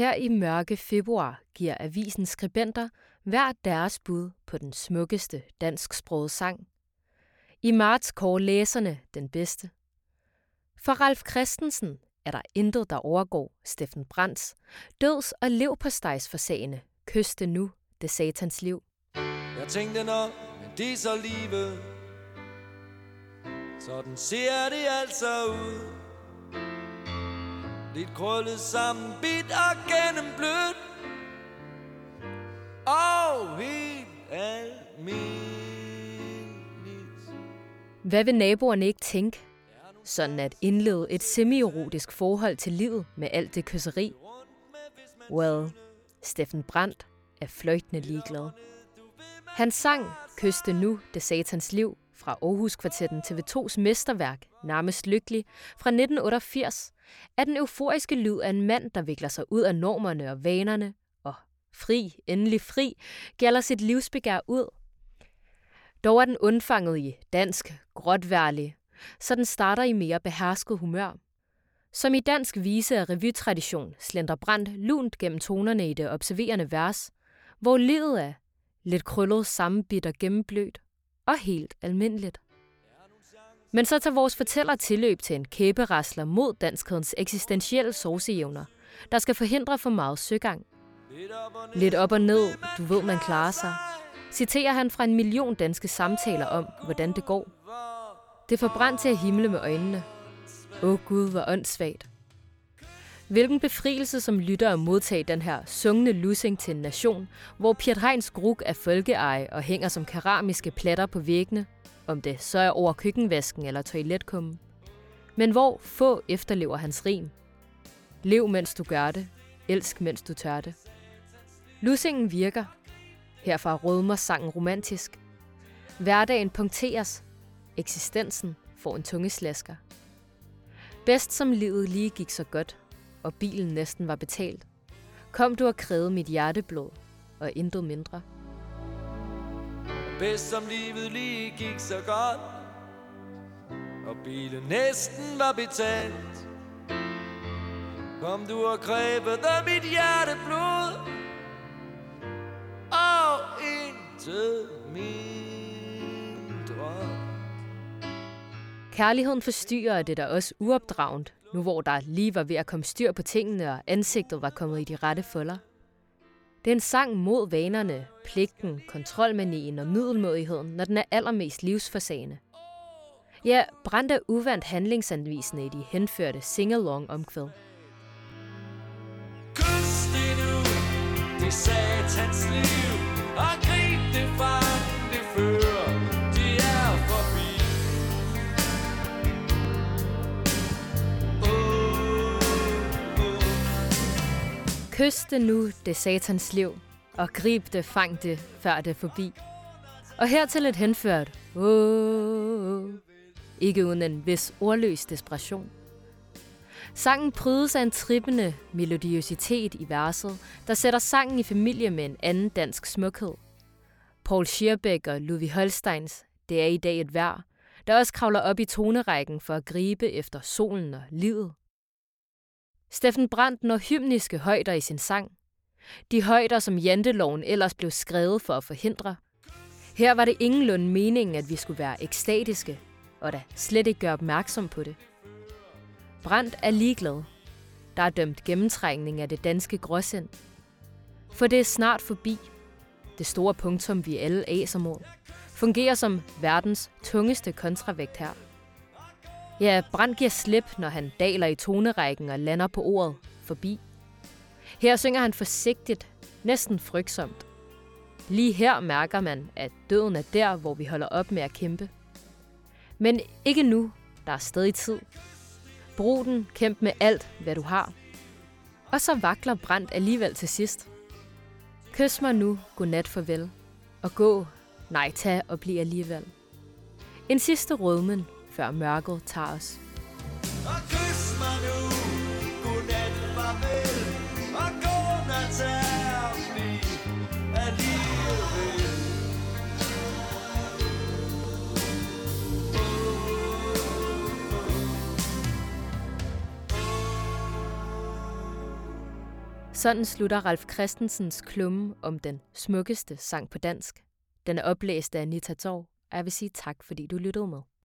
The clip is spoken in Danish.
Her i mørke februar giver avisen skribenter hver deres bud på den smukkeste dansksprogede sang. I marts kårer læserne den bedste. For Ralf Christensen er der intet, der overgår Steffen Brands døds- og levpostejsforsagende Kys det nu, det satans liv. Jeg tænkte nok, men det er så livet. Sådan ser det altså ud. Lidt krøllet sammen, bit og gennemblødt. Og helt almindeligt. Hvad vil naboerne ikke tænke? Sådan at indlede et semi-erotisk forhold til livet med alt det kysseri. Well, Steffen Brandt er fløjtende ligeglad. Han sang Kyste nu, det satans liv fra Aarhus Kvartetten TV2's mesterværk, nærmest lykkelig, fra 1988, er den euforiske lyd af en mand, der vikler sig ud af normerne og vanerne, og fri, endelig fri, gælder sit livsbegær ud. Dog er den undfanget i dansk, gråtværlig, så den starter i mere behersket humør. Som i dansk vise og revytradition slender Brandt lunt gennem tonerne i det observerende vers, hvor livet er lidt krøllet, sammenbidt og gennemblødt, og helt almindeligt. Men så tager vores fortæller tilløb til en kæberasler mod danskhedens eksistentielle sovsejævner, der skal forhindre for meget søgang. Lidt op og ned, du ved man klarer sig, citerer han fra en million danske samtaler om, hvordan det går. Det får brændt til at himle med øjnene. Åh Gud, hvor åndssvagt. Hvilken befrielse som lytter at modtage den her sungne lussing til en nation, hvor Piet Heins gruk er folkeeje og hænger som keramiske platter på væggene, om det så er over køkkenvasken eller toiletkummen. Men hvor få efterlever hans rim. Lev mens du gør det, elsk mens du tør det. Lussingen virker. Herfra rødmer sangen romantisk. Hverdagen punkteres. Eksistensen får en tungeslasker. Bedst som livet lige gik så godt, og bilen næsten var betalt, kom du og krævede mit hjerteblod, og intet mindre. Bedst som livet lige gik så godt Og bilen næsten var betalt. Kom du og krævede mit hjerteblod Og intet mindre. Kærligheden forstyrrer det der også uopdragent, nu hvor der lige var ved at komme styr på tingene, og ansigtet var kommet i de rette folder. Det er en sang mod vanerne, pligten, kontrolmanien og middelmådigheden, når den er allermest livsforsagende. Ja, Brandt er uvandt handlingsanvisende i de henførte sing-along omkvæd. Kys det nu, det satans liv Og Kys det nu, det satans liv, og grib det, fang det, før det er forbi. Og hertil et henført, oh, ikke uden en vis ordløs desperation. Sangen prydes af en trippende melodiositet i verset, der sætter sangen i familie med en anden dansk smukhed. Paul Schierbeck og Ludwig Holsteins Det er i dag et vær, der også kravler op i tonerækken for at gribe efter solen og livet. Steffen Brandt når hymniske højder i sin sang. De højder, som janteloven ellers blev skrevet for at forhindre. Her var det ingenlunde meningen, at vi skulle være ekstatiske, og da slet ikke gøre opmærksom på det. Brandt er ligeglad. Der er dømt gennemtrængning af det danske gråsind. For det er snart forbi. Det store punktum, vi alle aser mod, fungerer som verdens tungeste kontravægt her. Ja, Brandt giver slip, når han daler i tonerækken og lander på ordet forbi. Her synger han forsigtigt, næsten frygtsomt. Lige her mærker man, at døden er der, hvor vi holder op med at kæmpe. Men ikke nu, der er stadig tid. Brug den, kæmp med alt, hvad du har. Og så vakler Brandt alligevel til sidst. Kys mig nu, godnat farvel. Og gå, nej tag og bliv alligevel. En sidste rødmen, før mørket tager os. Og kys mig nu, godnat, farvel Og gå, nat, tag og bliv alligevel Sådan slutter Ralf Christensens klumme om den smukkeste sang på dansk. Den er oplæst af Anita Torv, og jeg vil sige tak, fordi du lyttede med.